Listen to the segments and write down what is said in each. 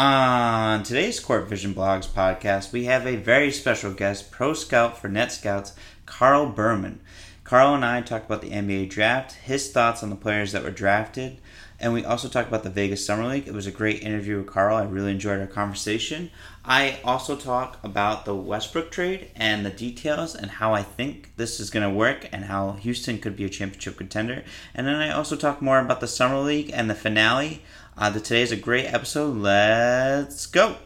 On today's Court Vision Blogs podcast, we have a very special guest, pro scout for Net Scouts, Carl Berman. Carl and I talked about the NBA draft, his thoughts on the players that were drafted, and we also talked about the Vegas Summer League. It was a great interview with Carl. I really enjoyed our conversation. I also talk about the Westbrook trade and the details and how I think this is going to work and how Houston could be a championship contender. And then I also talk more about the Summer League and the finale uh, today is a great episode. Let's go.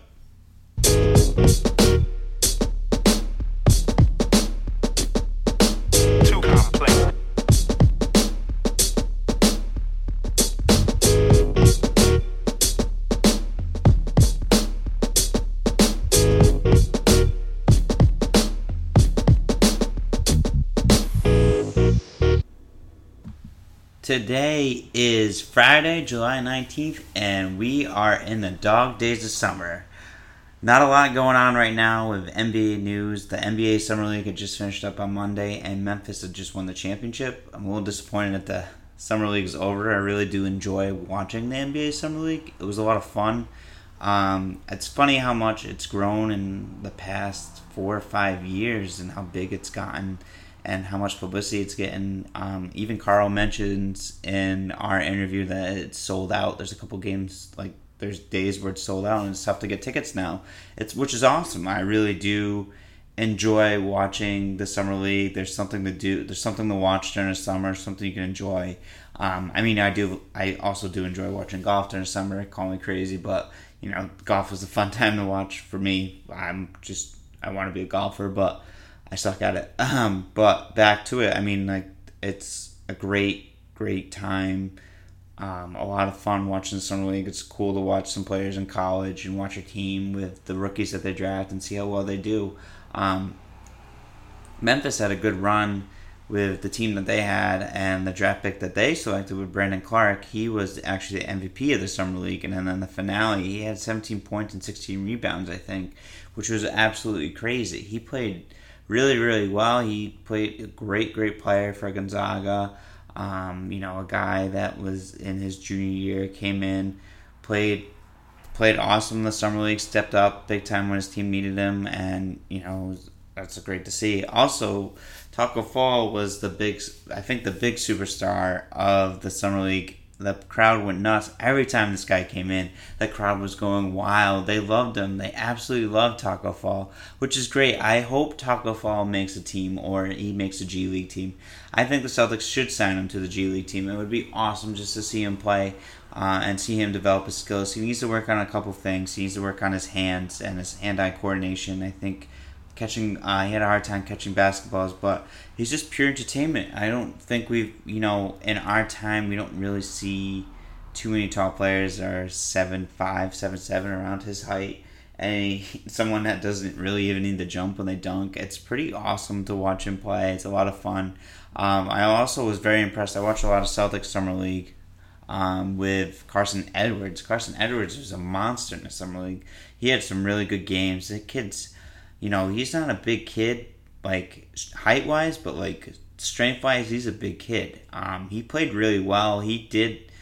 Today is Friday, July 19th, and we are in the dog days of summer. Not a lot going on right now with NBA news. The NBA Summer League had just finished up on Monday, and Memphis had just won the championship. I'm a little disappointed that the Summer League is over. I really do enjoy watching the NBA Summer League. It was a lot of fun. Um, it's funny how much it's grown in the past four or five years and how big it's gotten and how much publicity it's getting. Um, even Carl mentions in our interview that it's sold out. There's a couple games like there's days where it's sold out and it's tough to get tickets now. It's which is awesome. I really do enjoy watching the summer league. There's something to do. There's something to watch during the summer. Something you can enjoy. Um, I mean, I do. I also do enjoy watching golf during the summer. Call me crazy, but you know, golf is a fun time to watch for me. I'm just I want to be a golfer, but I suck at it. Um, but back to it. I mean, like it's a great, great time. Um, a lot of fun watching the summer league. It's cool to watch some players in college and watch a team with the rookies that they draft and see how well they do. Um, Memphis had a good run with the team that they had and the draft pick that they selected with Brandon Clarke. He was actually the MVP of the summer league, and then in the finale, he had 17 points and 16 rebounds, I think, which was absolutely crazy. He played really, really well. He played a great, great player for Gonzaga. Um, you know, a guy that was in his junior year came in, played played awesome in the summer league, stepped up big time when his team needed him, and you know that's great to see. Also, Taco Fall was the big, I think the big superstar of the summer league the crowd went nuts every time this guy came in. The crowd was going wild. They loved him. They absolutely loved Taco Fall, which is great. I hope Taco Fall makes a team or he makes a G League team. I think the Celtics should sign him to the G League team. It would be awesome just to see him play uh, and see him develop his skills. He needs to work on a couple things. He needs to work on his hands and his hand-eye coordination. I think catching. Uh, he had a hard time catching basketballs, but he's just pure entertainment. I don't think we've, you know, in our time, we don't really see too many tall players are seven five, seven seven around his height. And he, someone that doesn't really even need to jump when they dunk. It's pretty awesome to watch him play. It's a lot of fun. Um, I also was very impressed. I watched a lot of Celtics Summer League um, with Carson Edwards. Carson Edwards was a monster in the Summer League. He had some really good games. The kid's you know, he's not a big kid, like height wise, but like strength wise, he's a big kid. Um, he played really well. He did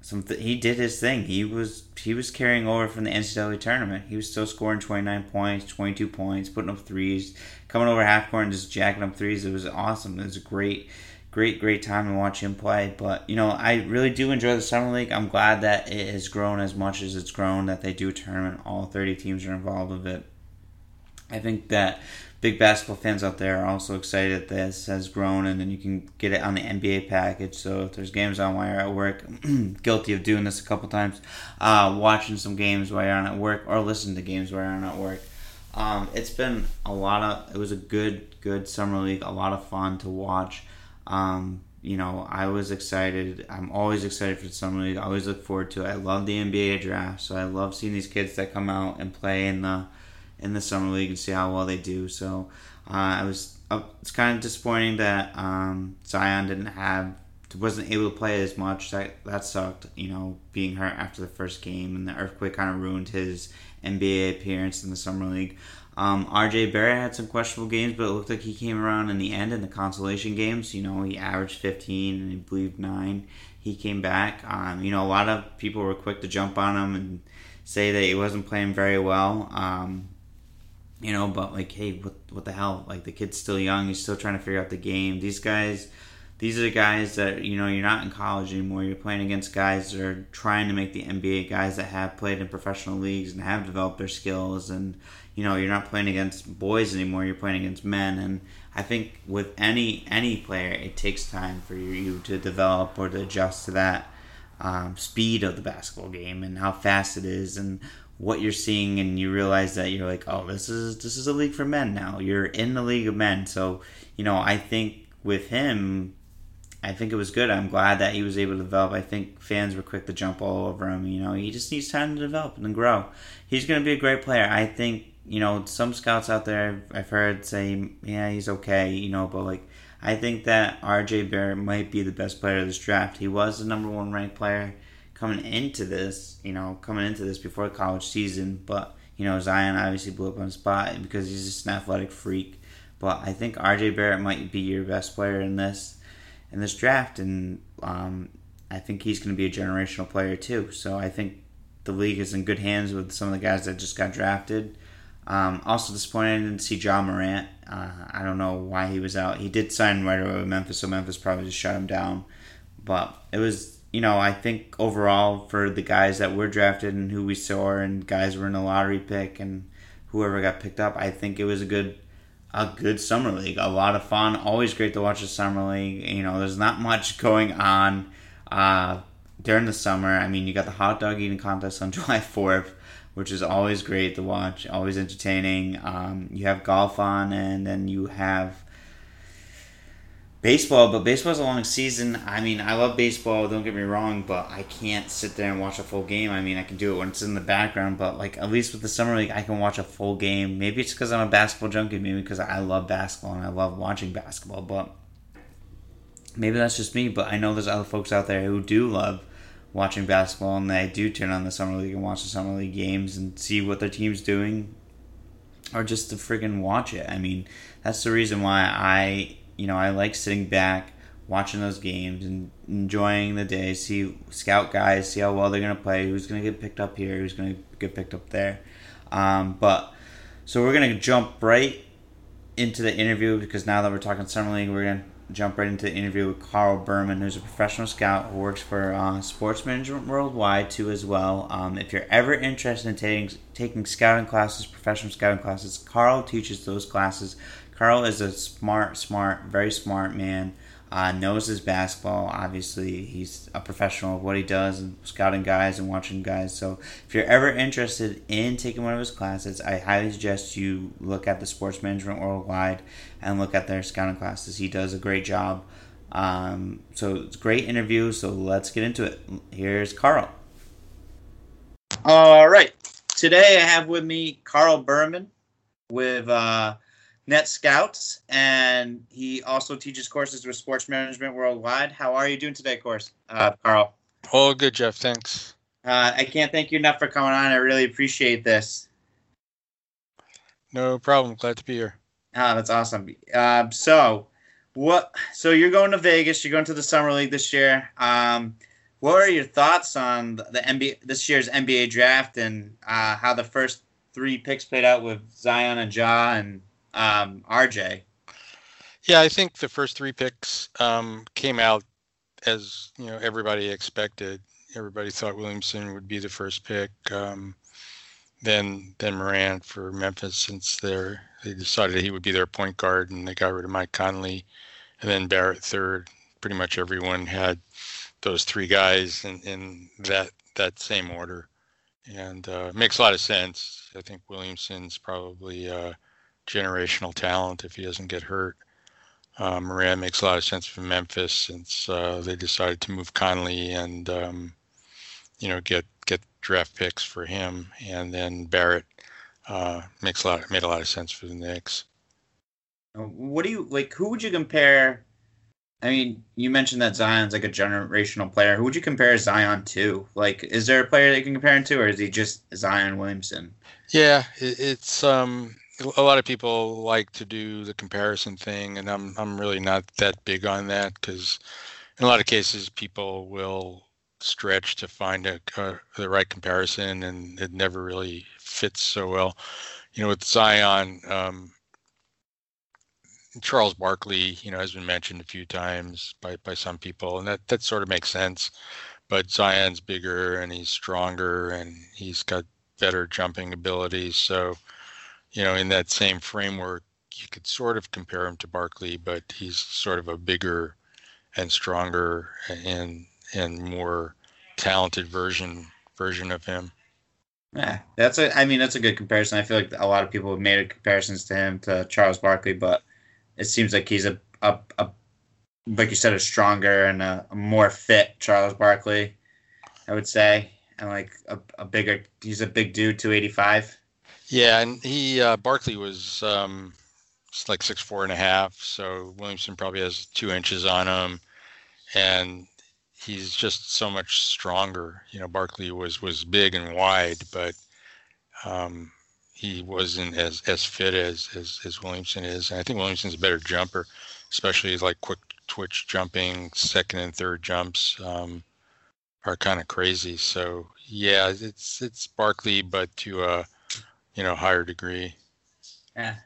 some. Th- he did his thing. He was he was carrying over from the NCAA tournament. He was still scoring twenty nine points, twenty two points, putting up threes, coming over half court and just jacking up threes. It was awesome. It was a great. Great, great time to watch him play. But, you know, I really do enjoy the Summer League. I'm glad that it has grown as much as it's grown, that they do a tournament. All 30 teams are involved with it I think that big basketball fans out there are also excited that this has grown and then you can get it on the NBA package. So if there's games on while you're at work, guilty of doing this a couple times, uh, watching some games while you're on at work or listening to games while you're on at work. Um, it's been a lot of, it was a good, good summer league, a lot of fun to watch. Um, you know, I was excited. I'm always excited for the summer league. I always look forward to it. I love the NBA draft, so I love seeing these kids that come out and play in the in the summer league and see how well they do. So uh, I was uh, it's kind of disappointing that um, Zion didn't have wasn't able to play as much. That that sucked. You know, being hurt after the first game and the earthquake kind of ruined his NBA appearance in the summer league. Um, RJ Barrett had some questionable games, but it looked like he came around in the end in the consolation games. You know, he averaged 15 and he believed nine. He came back. Um, you know, a lot of people were quick to jump on him and say that he wasn't playing very well. Um, you know, but like, hey, what what the hell? Like the kid's still young. He's still trying to figure out the game. These guys, these are the guys that you know you're not in college anymore. You're playing against guys that are trying to make the NBA. Guys that have played in professional leagues and have developed their skills. And you know, you're not playing against boys anymore. You're playing against men. And I think with any any player, it takes time for you to develop or to adjust to that um, speed of the basketball game and how fast it is and what you're seeing and you realize that you're like oh this is this is a league for men now. You're in the league of men. So you know i think with him i think it was good. I'm glad that he was able to develop. I think fans were quick to jump all over him. You know he just needs time to develop and grow. He's going to be a great player. I think you know some scouts out there i've heard say yeah he's okay you know but like I think that RJ Barrett might be the best player of this draft. He was the number one ranked player coming into this, you know, coming into this before college season. But, you know, Zion obviously blew up on the spot because he's just an athletic freak. But I think RJ Barrett might be your best player in this in this draft and um, I think he's going to be a generational player too. So I think the league is in good hands with some of the guys that just got drafted. Um, also disappointed to see John Morant. Uh, I don't know why he was out. He did sign right away with Memphis, so Memphis probably just shut him down. But it was, you know, I think overall for the guys that were drafted and who we saw and guys were in the lottery pick and whoever got picked up, I think it was a good a good summer league. A lot of fun. Always great to watch the summer league. You know, there's not much going on uh, during the summer. I mean, you got the hot dog eating contest on July 4th which is always great to watch, always entertaining. Um, you have golf on, and then you have baseball, but baseball's a long season. I mean, I love baseball, don't get me wrong, but I can't sit there and watch a full game. I mean, I can do it when it's in the background, but like at least with the summer league, I can watch a full game. Maybe it's because I'm a basketball junkie, maybe because I love basketball and I love watching basketball, but maybe that's just me, but I know there's other folks out there who do love watching basketball and they do turn on the summer league and watch the summer league games and see what their team's doing or just to friggin' watch it. I mean, that's the reason why I, you know, I like sitting back watching those games and enjoying the day, see scout guys, see how well they're gonna play, who's gonna get picked up here, who's gonna get picked up there. Um, but so we're gonna jump right into the interview because now that we're talking summer league, we're gonna jump right into the interview with Carl Berman, who's a professional scout who works for uh, Sports Management Worldwide too as well. Um, if you're ever interested in taking taking scouting classes, professional scouting classes, Carl teaches those classes. Carl is a smart, smart, very smart man uh, knows his basketball. Obviously, he's a professional of what he does and scouting guys and watching guys. So, if you're ever interested in taking one of his classes, I highly suggest you look at the Sports Management Worldwide and look at their scouting classes. He does a great job. Um, so, it's great interview. So, let's get into it. Here's Carl. All right. Today, I have with me Carl Berman with. Uh, Net Scouts, and he also teaches courses with Sports Management Worldwide. How are you doing today, course, uh, Carl? Oh, good, Jeff. Thanks. Uh, I can't thank you enough for coming on. I really appreciate this. No problem. Glad to be here. Ah, that's awesome. Uh, so, what? So you're going to Vegas. You're going to the summer league this year. Um, what are your thoughts on the NBA this year's NBA draft and uh, how the first three picks played out with Zion and Ja and um, RJ. Yeah, I think the first three picks um, came out as you know everybody expected. Everybody thought Williamson would be the first pick. Um, then then Morant for Memphis since they they decided he would be their point guard and they got rid of Mike Conley, and then Barrett third. Pretty much everyone had those three guys in, in that that same order, and uh, makes a lot of sense. I think Williamson's probably uh, generational talent if he doesn't get hurt. Uh, Morant makes a lot of sense for Memphis since uh, they decided to move Conley and um, you know get get draft picks for him, and then Barrett uh, makes a lot made a lot of sense for the Knicks. Uh, what do you like? Who would you compare? I mean, you mentioned that Zion's like a generational player. Who would you compare Zion to? Like, is there a player that you can compare him to, or is he just Zion Williamson? Yeah, it, it's um, a lot of people like to do the comparison thing, and I'm I'm really not that big on that because in a lot of cases people will stretch to find a, the right comparison, and it never really fits so well. You know, with Zion, um, Charles Barkley, you know, has been mentioned a few times by by some people, and that that sort of makes sense. But Zion's bigger and he's stronger and he's got better jumping abilities. So, you know, in that same framework, you could sort of compare him to Barkley, but he's sort of a bigger and stronger and and more talented version version of him. Yeah, that's a. I mean, that's a good comparison. I feel like a lot of people have made comparisons to him to Charles Barkley, but it seems like he's a a, a like you said, a stronger and a, a more fit Charles Barkley. I would say, and like a, a bigger. He's a big dude, two eighty five. Yeah, and he uh, Barkley was um, like six four and a half. So Williamson probably has two inches on him, and he's just so much stronger. You know, Barkley was was big and wide, but um, he wasn't as as fit as, as as Williamson is. And I think Williamson's a better jumper, especially like quick twitch jumping, second and third jumps um, are kind of crazy. So yeah, it's it's Barkley, but to a you know higher degree. Yeah,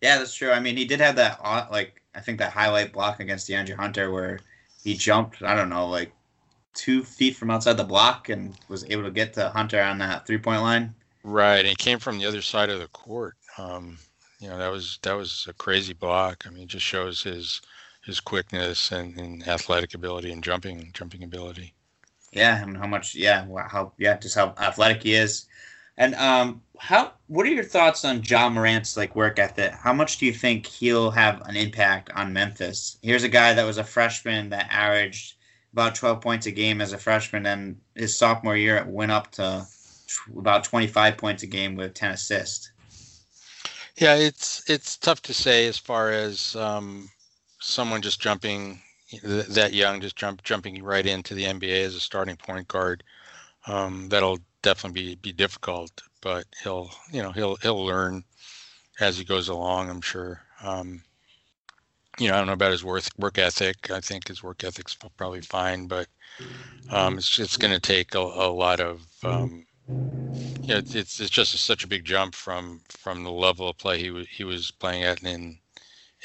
yeah, that's true. I mean, he did have that like I think that highlight block against DeAndre Hunter where he jumped. I don't know, like two feet from outside the block and was able to get to Hunter on that three point line. Right, and he came from the other side of the court. Um, you know, that was that was a crazy block. I mean, it just shows his his quickness and, and athletic ability and jumping jumping ability. Yeah, and how much? Yeah, how yeah, just how athletic he is. And um, how? What are your thoughts on John Morant's like work ethic? How much do you think he'll have an impact on Memphis? Here's a guy that was a freshman that averaged about 12 points a game as a freshman, and his sophomore year it went up to about 25 points a game with 10 assists. Yeah, it's it's tough to say as far as um, someone just jumping that young, just jump jumping right into the NBA as a starting point guard. Um, that'll definitely be be difficult, but he'll you know he'll he'll learn as he goes along. I'm sure. Um, you know, I don't know about his work work ethic. I think his work ethic's probably fine, but um, it's it's going to take a, a, lot of um, you know, it's it's just such a big jump from from the level of play he w- he was playing at in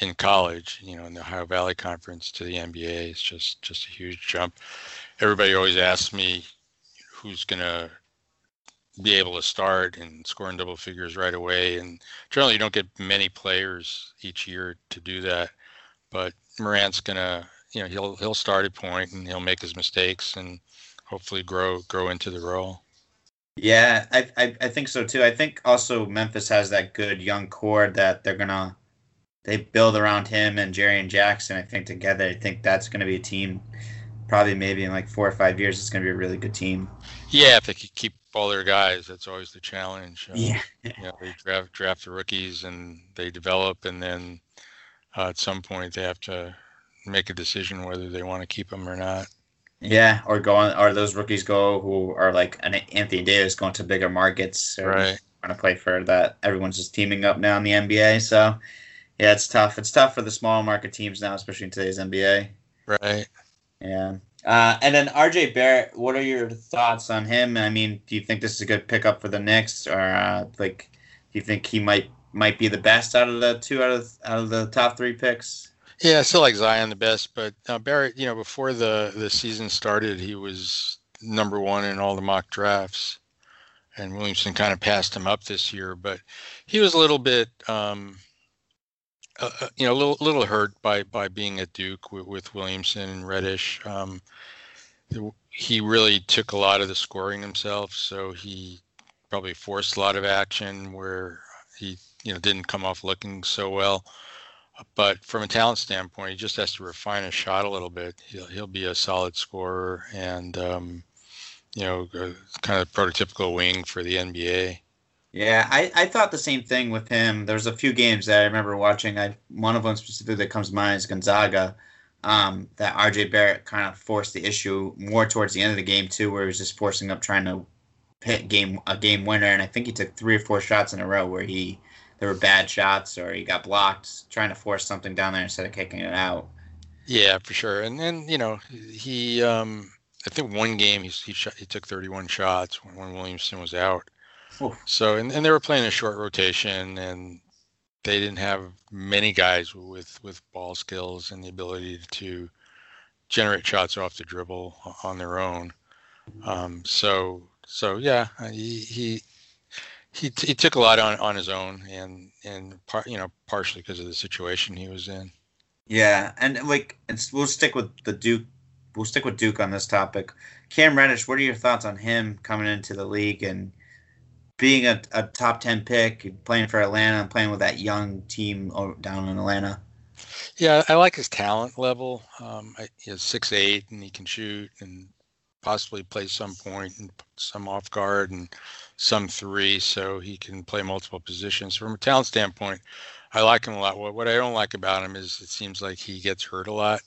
in college. You know, in the Ohio Valley Conference to the NBA. It's just just a huge jump. Everybody always asks me who's going to be able to start and score in double figures right away. And generally, you don't get many players each year to do that but Morant's gonna, you know, he'll he'll start at point and he'll make his mistakes and hopefully grow grow into the role. Yeah, I, I, I think so too. I think also Memphis has that good young core that they're gonna they build around him and Jerry and Jackson. I think together, I think that's gonna be a team. Probably maybe in like four or five years, it's gonna be a really good team. Yeah, if they could keep all their guys, that's always the challenge. Um, yeah, you know, they draft draft the rookies and they develop, and then uh, at some point they have to make a decision whether they want to keep them or not. Yeah, or go on, or those rookies go who are like an Anthony Davis going to bigger markets, or right? Want to play for that? Everyone's just teaming up now in the NBA, so yeah, it's tough. It's tough for the small market teams now, especially in today's NBA. Right. Yeah. Uh, and then RJ Barrett, what are your thoughts on him? I mean, do you think this is a good pickup for the Knicks, or uh, like, do you think he might might be the best out of the two out of out of the top three picks. Yeah, I still like Zion the best, but uh, Barrett, you know, before the the season started, he was number one in all the mock drafts, and Williamson kind of passed him up this year, but he was a little bit, um, uh, uh you know, a little little hurt by by being at Duke with, with Williamson and Reddish. Um, he really took a lot of the scoring himself, so he probably forced a lot of action where he you know didn't come off looking so well. But from a talent standpoint, he just has to refine his shot a little bit. He'll he'll be a solid scorer and um, you know kind of prototypical wing for the NBA. Yeah, I, I thought the same thing with him. There's a few games that I remember watching. I one of them specifically that comes to mind is Gonzaga. Um, that RJ Barrett kind of forced the issue more towards the end of the game too, where he was just forcing up trying to hit game a game winner, and I think he took three or four shots in a row where he there were bad shots or he got blocked trying to force something down there instead of kicking it out. Yeah, for sure. And then you know he um, I think one game he he, shot, he took 31 shots when, when Williamson was out. Oof. So and, and they were playing a short rotation and they didn't have many guys with with ball skills and the ability to generate shots off the dribble on their own. Um, so so yeah, he he he, he took a lot on, on his own and and par, you know partially because of the situation he was in. Yeah, and like it's we'll stick with the Duke. We'll stick with Duke on this topic. Cam Reddish, what are your thoughts on him coming into the league and being a, a top ten pick, playing for Atlanta and playing with that young team down in Atlanta? Yeah, I like his talent level. Um, he's six eight and he can shoot and possibly play some point and some off guard and some three, so he can play multiple positions. From a talent standpoint, I like him a lot. What, what I don't like about him is it seems like he gets hurt a lot.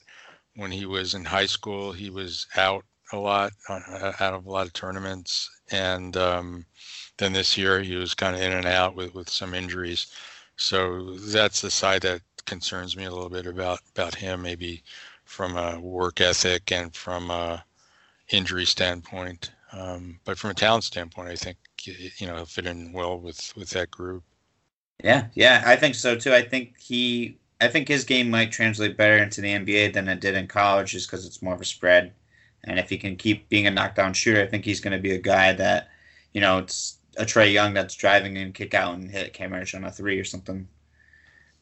When he was in high school, he was out a lot, uh, out of a lot of tournaments, and um, then this year he was kind of in and out with with some injuries. So that's the side that concerns me a little bit about about him, maybe from a work ethic and from a injury standpoint. Um, but from a talent standpoint, I think you know he'll fit in well with with that group. Yeah, yeah, I think so too. I think he, I think his game might translate better into the NBA than it did in college, just because it's more of a spread. And if he can keep being a knockdown shooter, I think he's going to be a guy that, you know, it's a Trae Young that's driving and kick out and hit Cam Reddish on a three or something.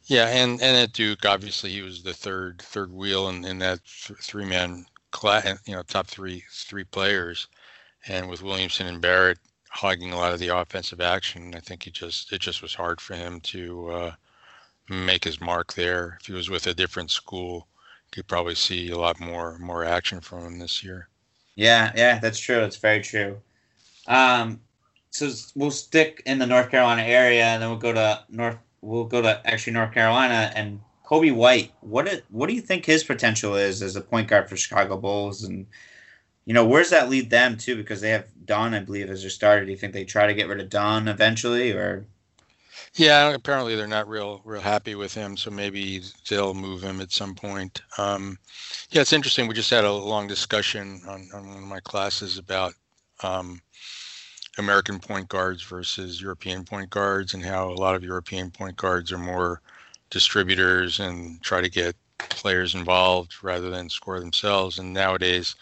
Yeah, and and at Duke, obviously he was the third third wheel in, in that three man class, you know, top three three players, and with Williamson and Barrett hogging a lot of the offensive action, I think he just it just was hard for him to uh, make his mark there. If he was with a different school, you could probably see a lot more more action from him this year. Yeah, yeah, that's true. It's very true. Um, so we'll stick in the North Carolina area, and then we'll go to North. We'll go to actually North Carolina and Coby White. What it, what do you think his potential is as a point guard for Chicago Bulls, and you know where's that lead them to? Because they have Dunn, I believe, as their starter. Do you think they try to get rid of Dunn eventually, or? Yeah, apparently they're not real real happy with him, so maybe they'll move him at some point. Um, yeah, it's interesting. We just had a long discussion on, on one of my classes about um, American point guards versus European point guards, and how a lot of European point guards are more distributors and try to get players involved rather than score themselves. And nowadays,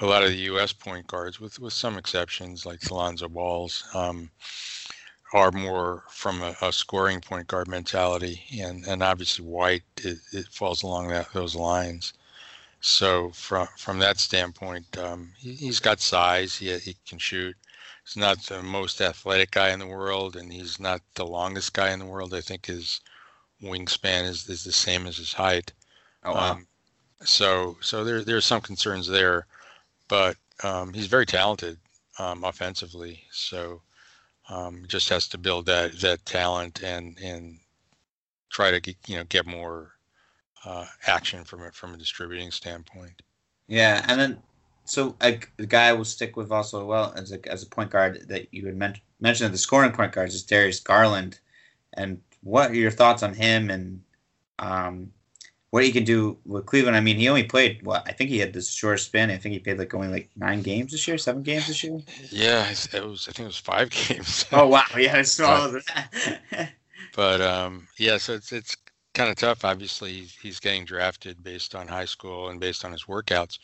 a lot of the U.S. point guards, with with some exceptions like Lonzo Balls, um, are more from a, a, scoring point guard mentality, and and obviously White it, it falls along that those lines. So from from that standpoint, um, he, has got size. He he can shoot he's not the most athletic guy in the world, and he's not the longest guy in the world. I think his wingspan is, is the same as his height. Oh wow. Um, so so there there's some concerns there, but um, he's very talented um, offensively. So um, just has to build that that talent and and try to get, you know get more uh, action from it from a distributing standpoint. Yeah, and then so a, a guy will stick with also well as a as a point guard that you had men- mentioned the scoring point guards is Darius Garland, and what are your thoughts on him and um, what he can do with Cleveland? I mean, he only played what I think he had the short span. I think he played like only like nine games this year, seven games this year. Yeah, it was. I think it was five games. oh wow, yeah, it's smaller that. but um, yeah, so it's it's kind of tough. Obviously, he's getting drafted based on high school and based on his workouts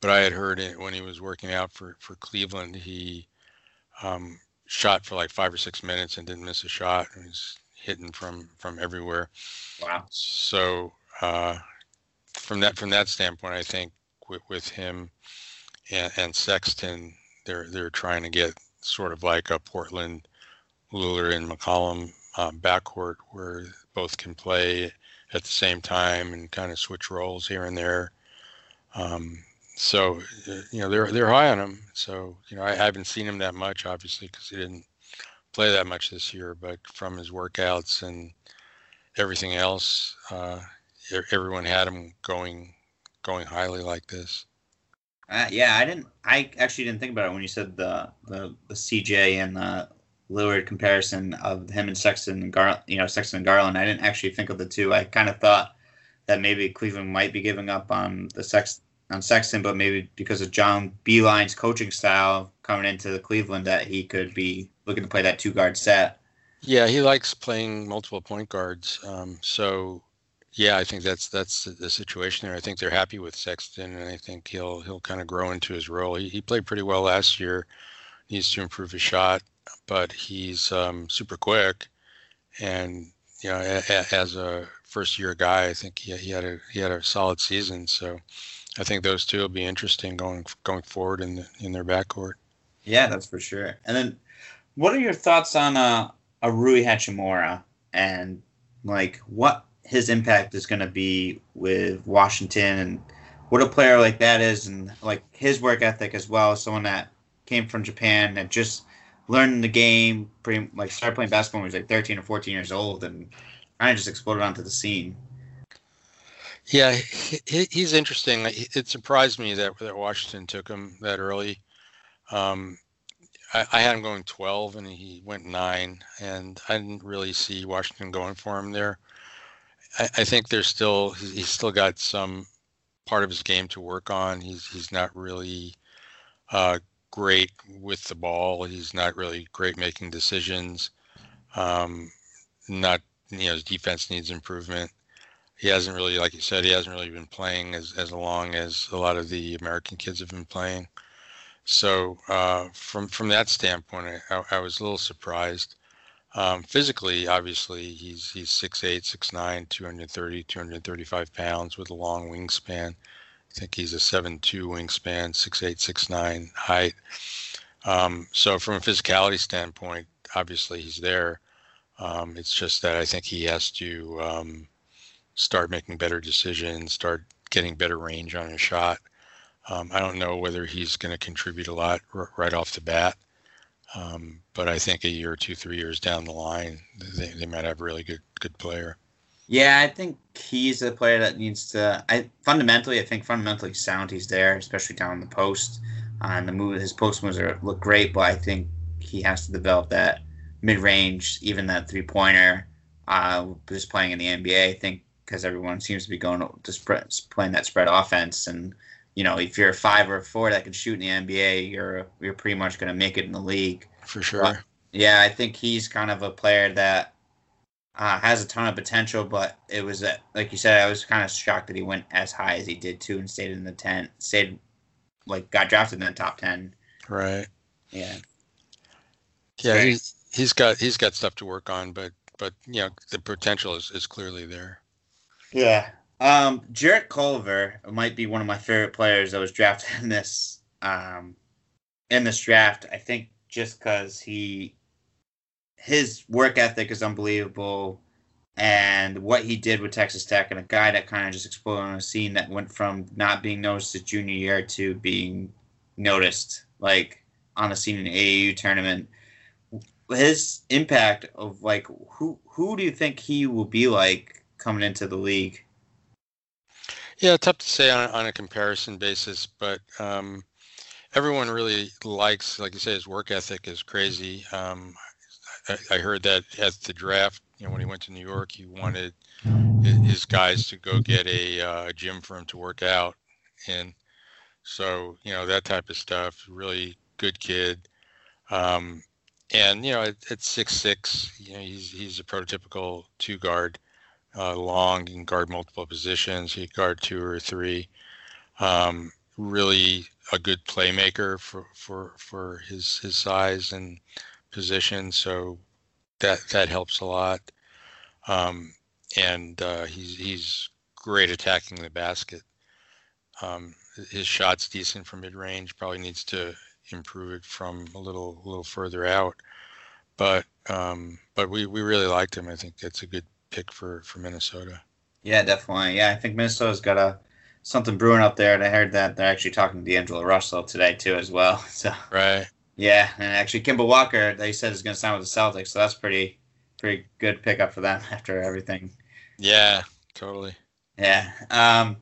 but I had heard it when he was working out for for Cleveland. He um, shot for like five or six minutes and didn't miss a shot. And he's hitting from from everywhere. Wow. So uh, from that from that standpoint, I think with, with him and, and Sexton, they're they're trying to get sort of like a Portland, Lillard and McCollum um, backcourt where both can play at the same time and kind of switch roles here and there. Um, so you know they're they're high on him. So you know I haven't seen him that much, obviously, because he didn't play that much this year. But from his workouts and everything else, uh, everyone had him going going highly like this. Uh, yeah, I didn't. I actually didn't think about it when you said the the, the CJ and the Lillard comparison of him and Sexton and Gar, you know, Sexton and Garland. I didn't actually think of the two. I kind of thought that maybe Cleveland might be giving up on the Sex on Sexton, but maybe because of John Beilein's coaching style coming into the Cleveland, that he could be looking to play that two guard set. Yeah, he likes playing multiple point guards. Um, so, yeah, I think that's that's the situation there. I think they're happy with Sexton, and I think he'll he'll kind of grow into his role. He, he played pretty well last year. Needs to improve his shot, but he's um, super quick, and you know, a, a, as a first year guy, I think he, he had a he had a solid season. So I think those two will be interesting going going forward in the, in their backcourt. Yeah, that's for sure. And then, what are your thoughts on uh, a Rui Hachimura and like what his impact is going to be with Washington and what a player like that is and like his work ethic as well. Someone that came from Japan and just learned the game, pretty like started playing basketball when he was like 13 or 14 years old and kind of just exploded onto the scene. Yeah, he, he's interesting. It surprised me that, that Washington took him that early. Um, I, I, had him going 12 and he went nine, and I didn't really see Washington going for him there. I, I think there's still he's still got some part of his game to work on. He's he's not really uh, great with the ball. He's not really great making decisions. Um, not you know his defense needs improvement he hasn't really, like you said, he hasn't really been playing as, as long as a lot of the American kids have been playing. So uh, from from that standpoint, I, I, was a little surprised. Um, physically, obviously, he's he's 6'8", 6'9", 230, 235 pounds with a long wingspan. I think he's a 7'2 wingspan, 6'8", 6'9 height. Um, so from a physicality standpoint, obviously he's there. Um, it's just that I think he has to um, start making better decisions, start getting better range on his shot. Um, I don't know whether he's going to contribute a lot r- right off the bat, um, but I think a year or two, three years down the line, they, they might have a really good good player. Yeah, I think he's a player that needs to. I fundamentally, I think fundamentally sound. He's there, especially down in the post. Uh, and the move, his post moves are, look great, but I think he has to develop that mid range, even that three pointer. Uh, just playing in the NBA, I think because everyone seems to be going to spread, playing that spread offense. And you know, if you're a five or a four that can shoot in the NBA, you're you're pretty much going to make it in the league. For sure. But, yeah, I think he's kind of a player that uh, has a ton of potential, but it was uh, like you said, I was kind of shocked that he went as high as he did too, and stayed in the ten, stayed like got drafted in the top ten. Right. Yeah. Yeah, he's he's got he's got stuff to work on, but but you know the potential is, is clearly there. Yeah. Um, Jarrett Culver might be one of my favorite players that was drafted in this um, in this draft. I think just because he his work ethic is unbelievable, and what he did with Texas Tech, and a guy that kind of just exploded on a scene that went from not being noticed his junior year to being noticed, like on a scene in the AAU tournament. His impact of like who who do you think he will be like coming into the league? Yeah, tough to say on, on a comparison basis, but um, everyone really likes, like you say, his work ethic is crazy. Um, I, I, heard that at the draft, you know, when he went to New York, he wanted his guys to go get a uh, gym for him to work out in. So, you know, that type of stuff. Really good kid. Um, and you know, at, at six six, you know, he's he's a prototypical two guard uh, long and guard multiple positions. He guard two or three. Um, really a good playmaker for for for his his size and position. So that that helps a lot. Um, and uh, he's he's great attacking the basket. Um, his shot's decent from mid range. Probably needs to improve it from a little a little further out. But um, but we, we really liked him. I think that's a good pick for for Minnesota. Yeah, definitely. Yeah, I think Minnesota's got a something brewing up there, and I heard that they're actually talking to D'Angelo Russell today too, as well. So right. Yeah, and actually Kemba Walker, they said is going to sign with the Celtics, so that's pretty pretty good pickup for them after everything. Yeah, totally. Yeah. Um.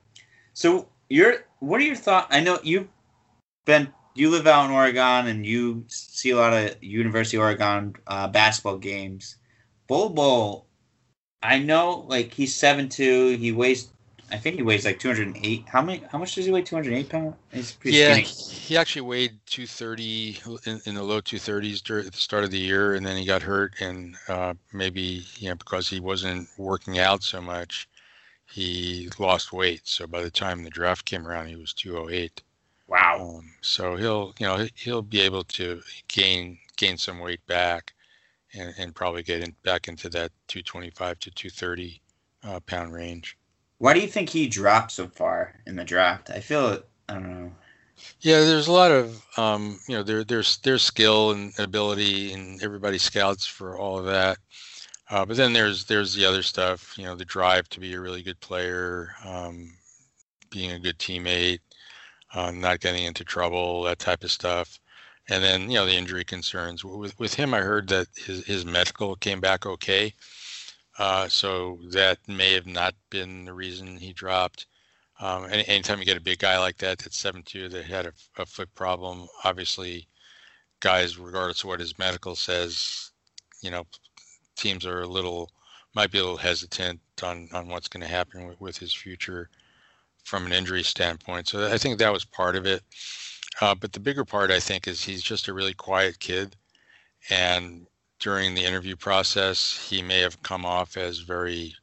So you're what are your thoughts? I know you've been you live out in Oregon and you see a lot of University of Oregon uh, basketball games. Bowl Bol I know like he's seven two. He weighs I think he weighs like 208. How many? How much does he weigh? 208 pounds. He's pretty yeah, skinny. he actually weighed 230 in, in, the low 230s during at the start of the year, and then he got hurt, and uh, maybe you know because he wasn't working out so much, he lost weight. So by the time the draft came around, he was 208. Wow. Um, so he'll you know he'll be able to gain gain some weight back, and, and probably get in, back into that 225 to 230 uh, pound range. Why do you think he dropped so far in the draft? I feel I don't know. Yeah, there's a lot of um, you know there there's there's skill and ability, and everybody scouts for all of that. Uh, but then there's there's the other stuff, you know, the drive to be a really good player, um, being a good teammate, uh, not getting into trouble, that type of stuff. And then you know the injury concerns. With with him, I heard that his his medical came back okay. Uh, so that may have not been the reason he dropped. Um, any, anytime you get a big guy like that, that's seven two, that had a, a, foot problem, obviously, guys, regardless of what his medical says, you know, teams are a little might be a little hesitant on on what's going to happen with, with his future from an injury standpoint. So I think that was part of it. Uh, but the bigger part, I think, is he's just a really quiet kid, and during the interview process, he may have come off as very,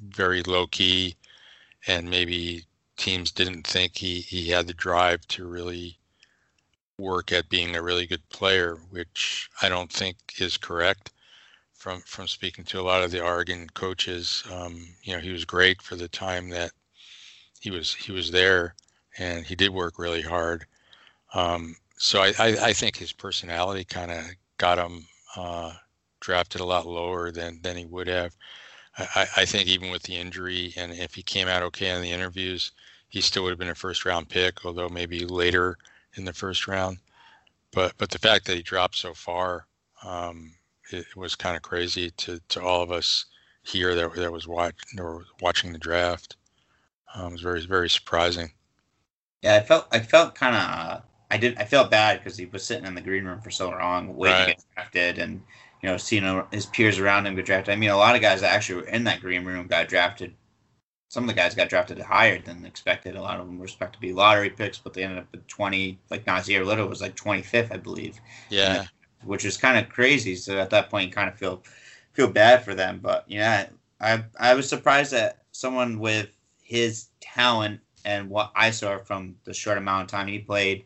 very low key, and maybe teams didn't think he, he had the drive to really work at being a really good player, which I don't think is correct. From from speaking to a lot of the Oregon coaches, um, you know, he was great for the time that he was he was there, and he did work really hard. Um, so I, I, I think his personality kind of got him uh, drafted a lot lower than than he would have. I, I think even with the injury, and if he came out okay in the interviews, he still would have been a first round pick, although maybe later in the first round. But but the fact that he dropped so far, um, it was kind of crazy to to all of us here that that was watch or watching the draft. Um, it was very very surprising. Yeah, I felt I felt kind of I did. I felt bad because he was sitting in the green room for so long, waiting right. to get drafted, and you know, seeing his peers around him get drafted. I mean, a lot of guys that actually were in that green room got drafted. Some of the guys got drafted higher than expected. A lot of them were expected to be lottery picks, but they ended up at 20. Like Nassir Little was like 25th, I believe. Yeah. which is kind of crazy. So at that point, you kind of feel feel bad for them. But yeah, I I was surprised that someone with his talent and what I saw from the short amount of time he played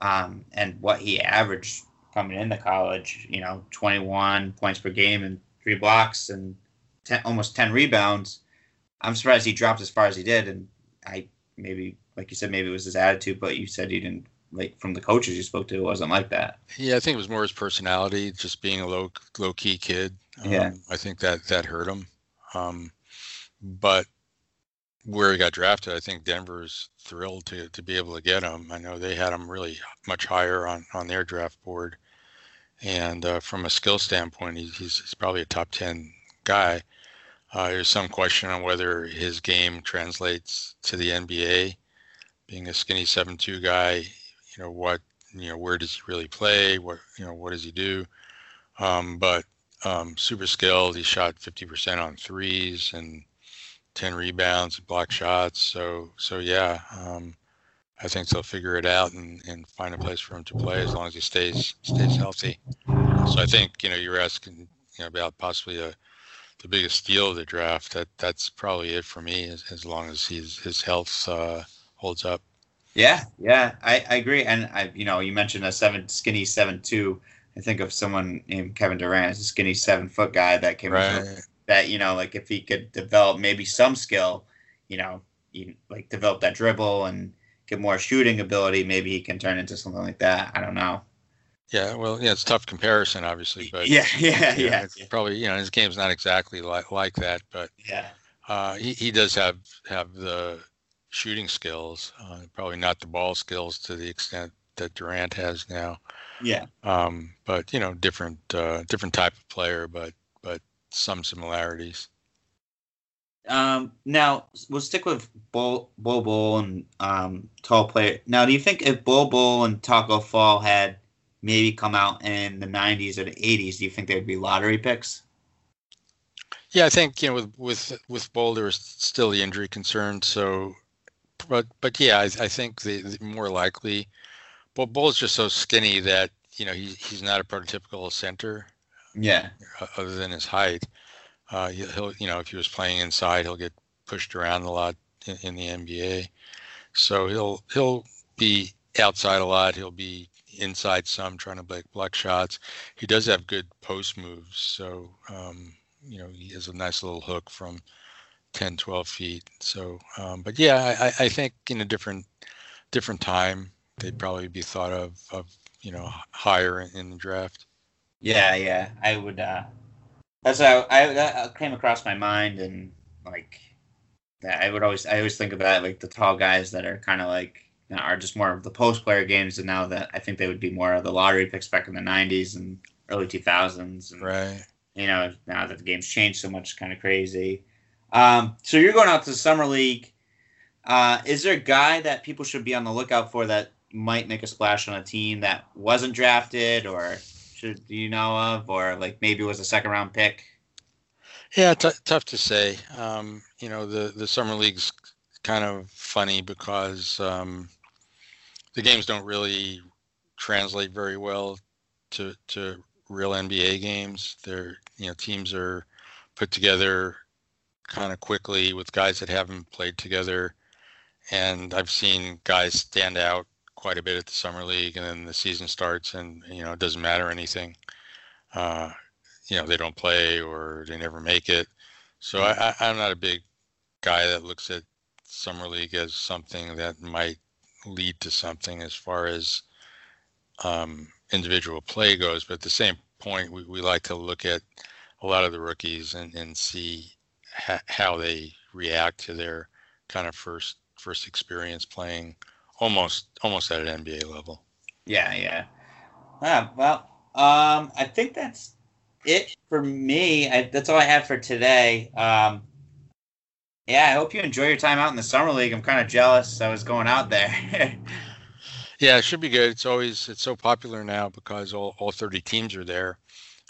um, and what he averaged coming into college, you know, 21 points per game and three blocks and 10, almost 10 rebounds. I'm surprised he dropped as far as he did. And I maybe, like you said, maybe it was his attitude, but you said he didn't like from the coaches you spoke to, it wasn't like that. Yeah, I think it was more his personality, just being a low low key kid. Um, yeah, I think that that hurt him. Um, but where he got drafted, I think Denver's thrilled to to be able to get him. I know they had him really much higher on on their draft board, and uh, from a skill standpoint, he's, he's probably a top ten guy. Uh, there's some question on whether his game translates to the NBA. Being a skinny seven-two guy, you know what, you know where does he really play? What you know what does he do? Um, but um, super skilled. He shot 50% on threes and 10 rebounds, block shots. So, so yeah, um, I think they'll figure it out and, and find a place for him to play as long as he stays stays healthy. So I think you know you're asking you know about possibly a the biggest steal of the draft. That that's probably it for me as, as long as his his health uh, holds up. Yeah, yeah, I, I agree. And I you know you mentioned a seven skinny seven two. I think of someone named Kevin Durant a skinny seven foot guy that came right that you know like if he could develop maybe some skill you know you, like develop that dribble and get more shooting ability maybe he can turn into something like that. I don't know. Yeah well yeah it's tough comparison obviously but yeah yeah yeah, yeah. probably you know his game's not exactly like like that but yeah. uh, he, he does have have the shooting skills uh, probably not the ball skills to the extent that durant has now. Yeah. Um but you know different uh different type of player but but some similarities. Um, now we'll stick with Bol Bol Bol and um, tall player. Now, do you think if Bol Bol and Taco Fall had maybe come out in the '90s or the '80s, do you think they would be lottery picks? Yeah, I think you know with with with Boulder still the injury concern. So, but but yeah, I, I think the, the more likely. Well, Bol's just so skinny that you know he, he's not a prototypical center. Yeah. Other than his height, uh, he'll you know if he was playing inside, he'll get pushed around a lot in, in the NBA. So he'll he'll be outside a lot. He'll be inside some, trying to block, block shots. He does have good post moves. So um, you know he has a nice little hook from 10, 12 feet. So, um, but yeah, I, I think in a different different time they'd probably be thought of of you know higher in, in the draft. Yeah, yeah, I would. uh That's how I that came across my mind, and like I would always I always think about like the tall guys that are kind of like you know, are just more of the post player games, and now that I think they would be more of the lottery picks back in the '90s and early 2000s. And, right. You know, now that the game's changed so much, kind of crazy. Um, so you're going out to the summer league. Uh, is there a guy that people should be on the lookout for that might make a splash on a team that wasn't drafted, or should do you know of, or like maybe was a second round pick? Yeah, t- tough to say. Um, you know, the the summer league's kind of funny because um, the games don't really translate very well to to real NBA games. They're you know teams are put together kind of quickly with guys that haven't played together, and I've seen guys stand out quite a bit at the summer league, and then the season starts, and you know it doesn't matter anything. Uh, you know they don't play or they never make it. So I, I, am not a big guy that looks at summer league as something that might lead to something as far as um, individual play goes. But at the same point, we, we like to look at a lot of the rookies and, and see ha- how they react to their kind of first first experience playing almost almost at an NBA level. Yeah, yeah. Ah, well, um, I think that's it for me. I, that's all I have for today. Um, yeah, I hope you enjoy your time out in the summer league. I'm kind of jealous. I was going out there. yeah, it should be good. It's always it's so popular now because all, all 30 teams are there.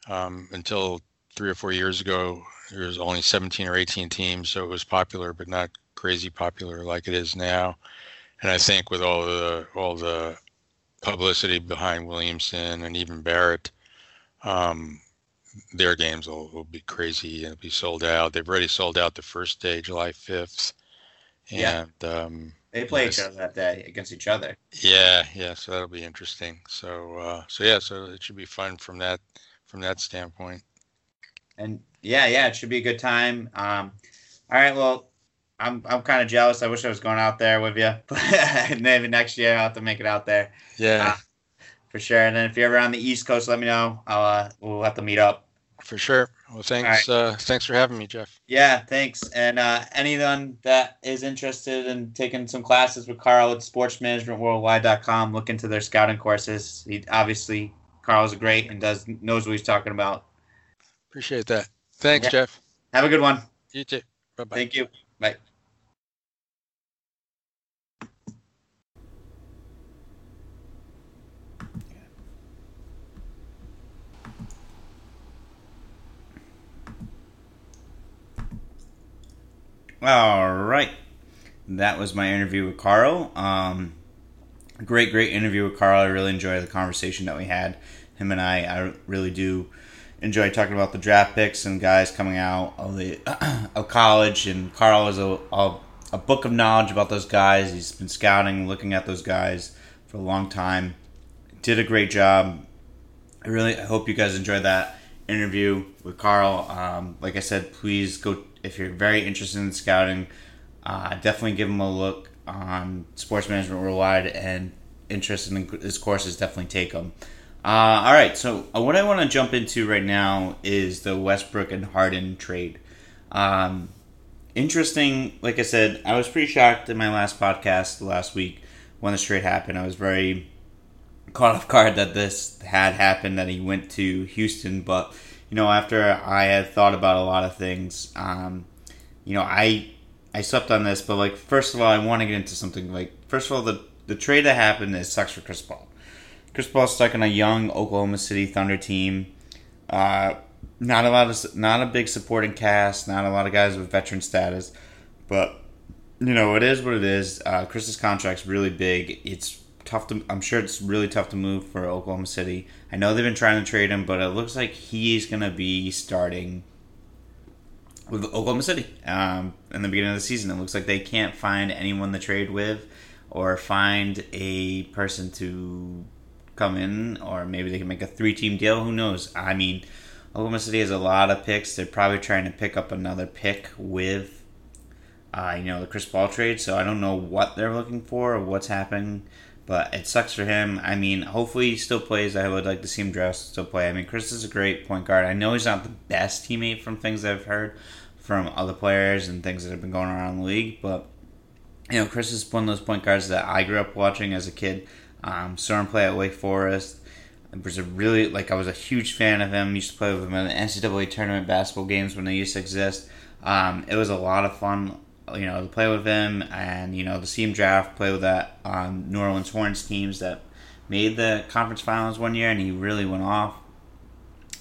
Um, until three or four years ago, there was only 17 or 18 teams, so it was popular, but not crazy popular like it is now. And I think with all the all the publicity behind Williamson and even Barrett, um, their games will, will be crazy and be sold out. They've already sold out the first day, July 5th. And yeah. um, they play each other that day against each other. Yeah, yeah. So that'll be interesting. So, uh, so yeah, so it should be fun from that from that standpoint. And yeah, yeah, it should be a good time. Um, all right, well, I'm I'm kind of jealous. I wish I was going out there with you, but maybe next year I'll have to make it out there. Yeah. Uh, for sure. And then if you're ever on the East Coast, let me know. I'll uh, we'll have to meet up. For sure. Well, thanks. Right. Uh, thanks for having me, Jeff. Yeah, thanks. And uh, anyone that is interested in taking some classes with Carl at sportsmanagementworldwide.com, look into their scouting courses. He obviously Carl's great and does knows what he's talking about. Appreciate that. Thanks, yeah. Jeff. Have a good one. You too. Bye bye. Thank you. Bye. All right. That was my interview with Carl. Um, great, great interview with Carl. I really enjoyed the conversation that we had. Him and I, I really do enjoy talking about the draft picks and guys coming out of the of college. And Carl is a, a, a book of knowledge about those guys. He's been scouting, looking at those guys for a long time. Did a great job. I really hope you guys enjoyed that interview with Carl. Um, like I said, please go if you're very interested in scouting, uh, definitely give them a look on Sports Management Worldwide and interested in this courses, definitely take them. Uh, all right, so uh, what I want to jump into right now is the Westbrook and Harden trade. Um, interesting, like I said, I was pretty shocked in my last podcast last week when this trade happened. I was very caught off guard that this had happened, that he went to Houston, but you know, after I had thought about a lot of things, um, you know, I I slept on this, but like first of all, I want to get into something like first of all, the the trade that happened is sucks for Chris Paul. Chris Paul's stuck in a young Oklahoma City Thunder team. Uh, not a lot of not a big supporting cast, not a lot of guys with veteran status, but you know it is what it is. Uh, Chris's contract's really big. It's tough to. I'm sure it's really tough to move for Oklahoma City. I know they've been trying to trade him, but it looks like he's gonna be starting with Oklahoma City um, in the beginning of the season. It looks like they can't find anyone to trade with, or find a person to come in, or maybe they can make a three-team deal. Who knows? I mean Oklahoma City has a lot of picks. They're probably trying to pick up another pick with, uh, you know, the Chris Paul trade. So I don't know what they're looking for or what's happening, but it sucks for him. I mean, hopefully he still plays. I would like to see him dress still play. I mean, Chris is a great point guard. I know he's not the best teammate from things I've heard from other players and things that have been going around the league, but you know, Chris is one of those point guards that I grew up watching as a kid. Um, saw him play at Wake Forest was a really like I was a huge fan of him. Used to play with him in the NCAA tournament basketball games when they used to exist. Um, it was a lot of fun, you know, to play with him and you know to see him draft, play with that um, New Orleans Horns teams that made the conference finals one year, and he really went off.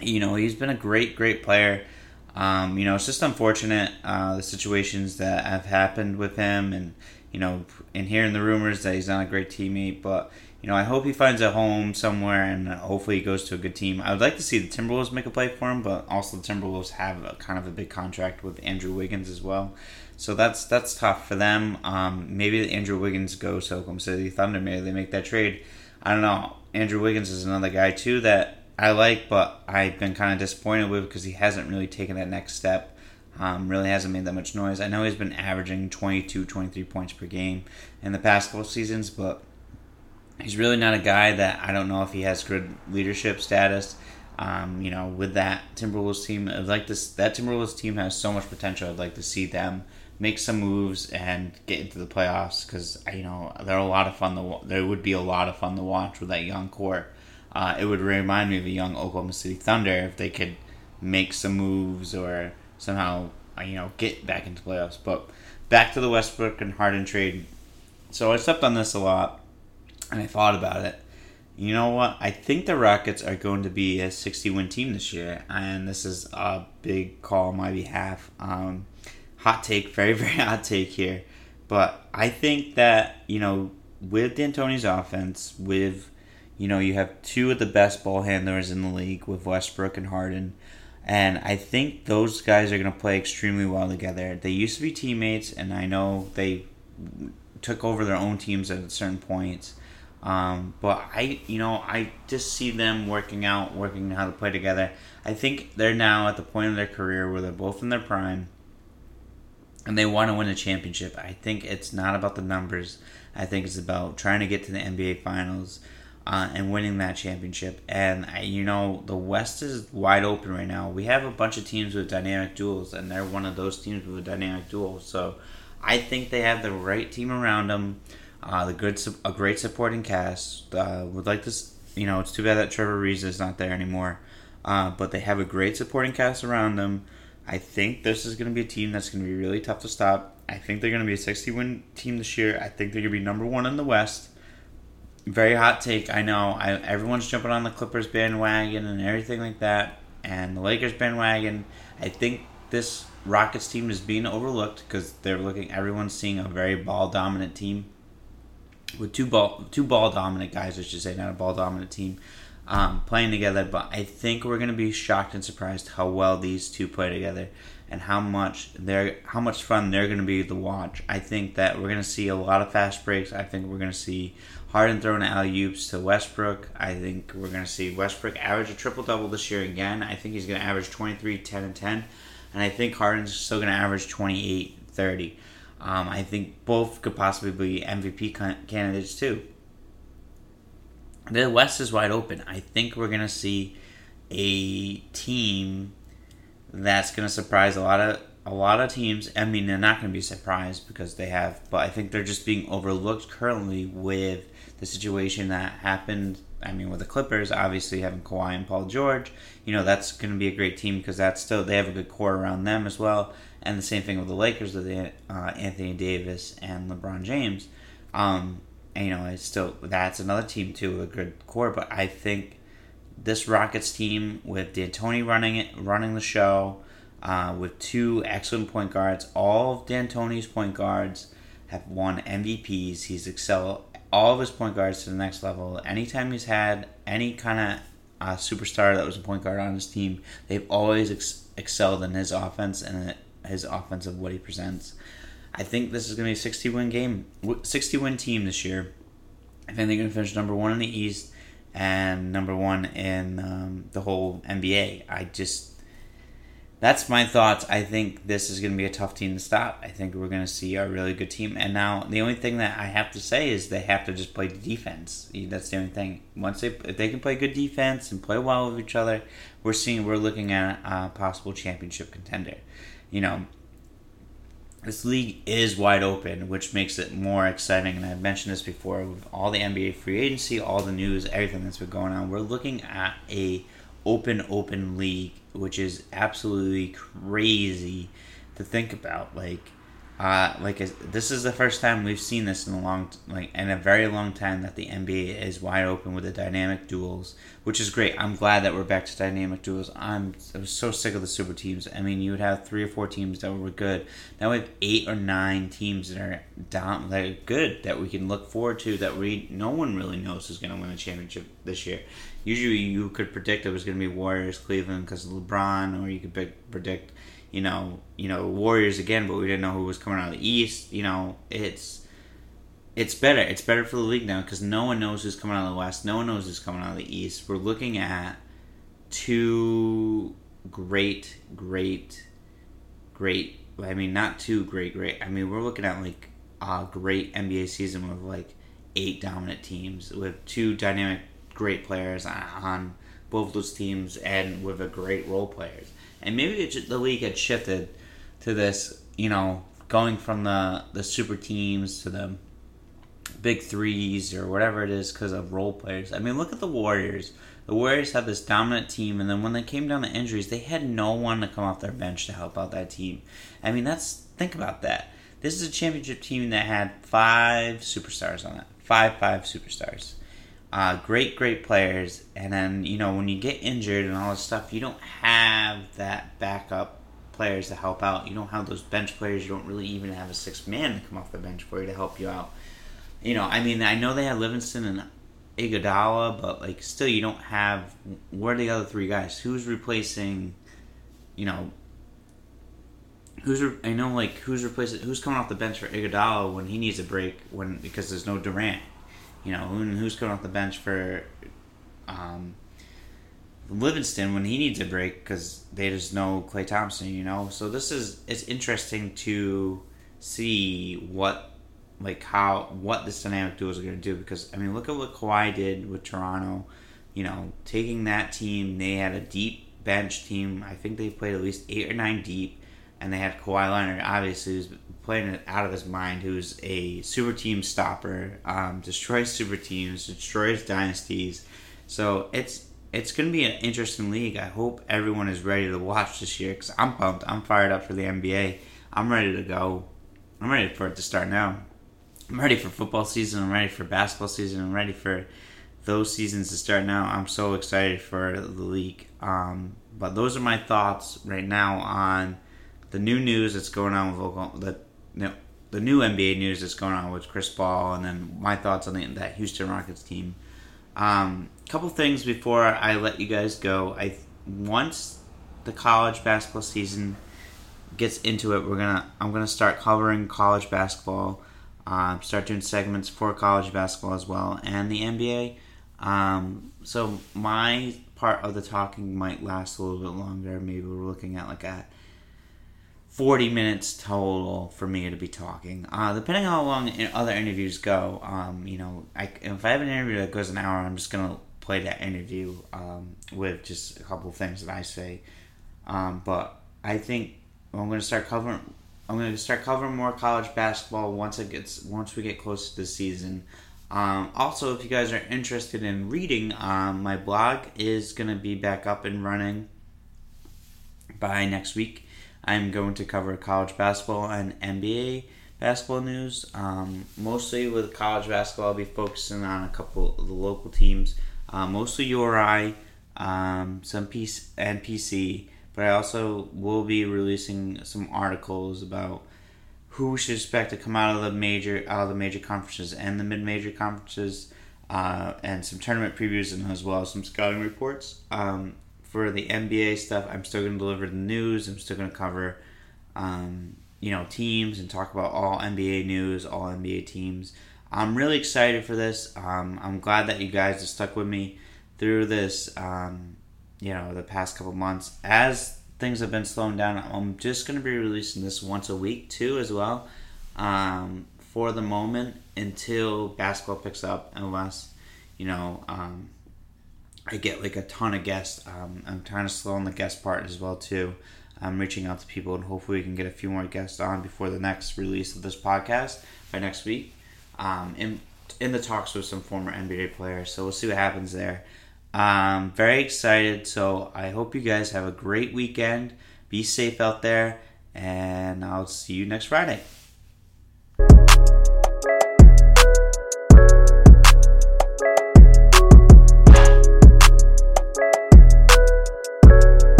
You know, he's been a great, great player. Um, you know, it's just unfortunate uh, the situations that have happened with him, and you know, and hearing the rumors that he's not a great teammate, but you know, I hope he finds a home somewhere and hopefully he goes to a good team. I would like to see the Timberwolves make a play for him, but also the Timberwolves have a, kind of a big contract with Andrew Wiggins as well. So that's that's tough for them. Um, maybe Andrew Wiggins goes to Oklahoma City Thunder. Maybe they make that trade. I don't know. Andrew Wiggins is another guy too that I like, but I've been kind of disappointed with because he hasn't really taken that next step. Um, really hasn't made that much noise. I know he's been averaging 22, 23 points per game in the past couple seasons, but he's really not a guy that I don't know if he has good leadership status. Um, you know, with that Timberwolves team, I'd like this. That Timberwolves team has so much potential. I'd like to see them make some moves and get into the playoffs because you know they're a lot of fun. To, there would be a lot of fun to watch with that young core. Uh, it would remind me of a young Oklahoma City Thunder if they could make some moves or somehow uh, you know get back into playoffs. But back to the Westbrook and Harden trade. So I slept on this a lot and I thought about it. You know what? I think the Rockets are going to be a 60 win team this year, and this is a big call on my behalf. Um, hot take, very, very hot take here. But I think that, you know, with D'Antoni's offense, with, you know, you have two of the best ball handlers in the league with Westbrook and Harden. And I think those guys are going to play extremely well together. They used to be teammates, and I know they took over their own teams at certain points. Um, but I, you know, I just see them working out, working how to play together. I think they're now at the point of their career where they're both in their prime, and they want to win a championship. I think it's not about the numbers. I think it's about trying to get to the NBA Finals uh, and winning that championship. And I, you know, the West is wide open right now. We have a bunch of teams with dynamic duels, and they're one of those teams with a dynamic duel. So I think they have the right team around them uh, the good, a great supporting cast. Uh, would like to, you know, it's too bad that Trevor Ariza is not there anymore. Uh, but they have a great supporting cast around them. I think this is going to be a team that's going to be really tough to stop. I think they're going to be a 60 win team this year. I think they're going to be number one in the West. Very hot take, I know. I, everyone's jumping on the Clippers bandwagon and everything like that, and the Lakers bandwagon. I think this Rockets team is being overlooked because they're looking. Everyone's seeing a very ball dominant team with two ball two ball dominant guys, I should say, not a ball dominant team, um, playing together. But I think we're going to be shocked and surprised how well these two play together and how much they're how much fun they're going to be to watch. I think that we're going to see a lot of fast breaks. I think we're going to see Harden throwing alley oops to Westbrook. I think we're going to see Westbrook average a triple double this year again. I think he's going to average 23, 10, and 10. And I think Harden's still going to average 28, 30. Um, I think both could possibly be MVP candidates too. The West is wide open. I think we're gonna see a team that's gonna surprise a lot of a lot of teams. I mean, they're not gonna be surprised because they have, but I think they're just being overlooked currently with the situation that happened. I mean, with the Clippers, obviously having Kawhi and Paul George, you know that's going to be a great team because that's still they have a good core around them as well and the same thing with the Lakers with uh, Anthony Davis and LeBron James. Um, you know, it's still that's another team too with a good core, but I think this Rockets team with D'Antoni running it, running the show, uh, with two excellent point guards. All of D'Antoni's point guards have won MVPs. He's excelled all of his point guards to the next level. Anytime he's had any kind of uh, superstar that was a point guard on his team, they've always ex- excelled in his offense and his offensive what he presents. I think this is going to be a 60 win game, 60 win team this year. I think they're going to finish number one in the East and number one in um, the whole NBA. I just that's my thoughts. I think this is going to be a tough team to stop. I think we're going to see a really good team. And now the only thing that I have to say is they have to just play defense. That's the only thing. Once they if they can play good defense and play well with each other, we're seeing we're looking at a possible championship contender. You know, this league is wide open, which makes it more exciting. And I've mentioned this before with all the NBA free agency, all the news, everything that's been going on. We're looking at a open, open league, which is absolutely crazy to think about. Like, uh, like this is the first time we've seen this in a long, like, in a very long time that the NBA is wide open with the dynamic duels, which is great. I'm glad that we're back to dynamic duels. I'm, I was so sick of the super teams. I mean, you would have three or four teams that were good. Now we have eight or nine teams that are down, that are good that we can look forward to. That we no one really knows who's going to win a championship this year usually you could predict it was going to be Warriors Cleveland because of LeBron, or you could predict, you know, you know Warriors again, but we didn't know who was coming out of the East. You know, it's it's better. It's better for the league now because no one knows who's coming out of the West. No one knows who's coming out of the East. We're looking at two great, great, great. I mean, not two great, great. I mean, we're looking at like a great NBA season with like eight dominant teams with two dynamic great players on both those teams and with a great role players. And maybe the league had shifted to this, you know, going from the the super teams to the big threes or whatever it is because of role players. I mean, look at the Warriors. The Warriors had this dominant team, and then when they came down to injuries, they had no one to come off their bench to help out that team. I mean, that's think about that. This is a championship team that had five superstars on it. Five, five superstars uh, great, great players. And then, you know, when you get injured and all this stuff, you don't have that backup players to help out. You don't have those bench players. You don't really even have a sixth man to come off the bench for you to help you out. You know, I mean, I know they had Livingston and Iguodala, but like, still, you don't have. Where are the other three guys? Who's replacing? You know, who's I know like who's replacing who's coming off the bench for Iguodala when he needs a break when because there's no Durant you know, who's coming off the bench for um, Livingston when he needs a break because they just know Klay Thompson, you know. So this is it's interesting to see what like how what this dynamic duo is going to do because I mean look at what Kawhi did with Toronto, you know, taking that team they had a deep bench team. I think they played at least eight or nine deep and they had Kawhi Leonard, obviously, who's playing it out of his mind, who's a super team stopper, um, destroys super teams, destroys dynasties. So it's it's going to be an interesting league. I hope everyone is ready to watch this year because I'm pumped. I'm fired up for the NBA. I'm ready to go. I'm ready for it to start now. I'm ready for football season. I'm ready for basketball season. I'm ready for those seasons to start now. I'm so excited for the league. Um, but those are my thoughts right now on the new news that's going on with Oklahoma, the the new NBA news that's going on with Chris Paul, and then my thoughts on the, that Houston Rockets team. A um, couple things before I let you guys go. I once the college basketball season gets into it, we're gonna I'm gonna start covering college basketball. Uh, start doing segments for college basketball as well and the NBA. Um, so my part of the talking might last a little bit longer. Maybe we're looking at like a 40 minutes total for me to be talking. Uh, depending on how long other interviews go, um, you know, I, if I have an interview that goes an hour, I'm just going to play that interview um, with just a couple things that I say. Um, but I think I'm going to start covering. I'm going to start covering more college basketball once it gets once we get close to the season. Um, also, if you guys are interested in reading, um, my blog is going to be back up and running by next week. I'm going to cover college basketball and NBA basketball news. Um, mostly with college basketball, I'll be focusing on a couple of the local teams, uh, mostly URI. Um, some PC and PC. But I also will be releasing some articles about who we should expect to come out of the major out of the major conferences and the mid major conferences, uh, and some tournament previews and as well as some scouting reports. Um, for the NBA stuff, I'm still going to deliver the news. I'm still going to cover, um, you know, teams and talk about all NBA news, all NBA teams. I'm really excited for this. Um, I'm glad that you guys have stuck with me through this, um, you know, the past couple months. As things have been slowing down, I'm just going to be releasing this once a week too, as well, um, for the moment until basketball picks up, unless, you know, um, I get like a ton of guests. Um, I'm trying to slow on the guest part as well too. I'm reaching out to people and hopefully we can get a few more guests on before the next release of this podcast by next week. Um, in in the talks with some former NBA players, so we'll see what happens there. Um, very excited. So I hope you guys have a great weekend. Be safe out there, and I'll see you next Friday.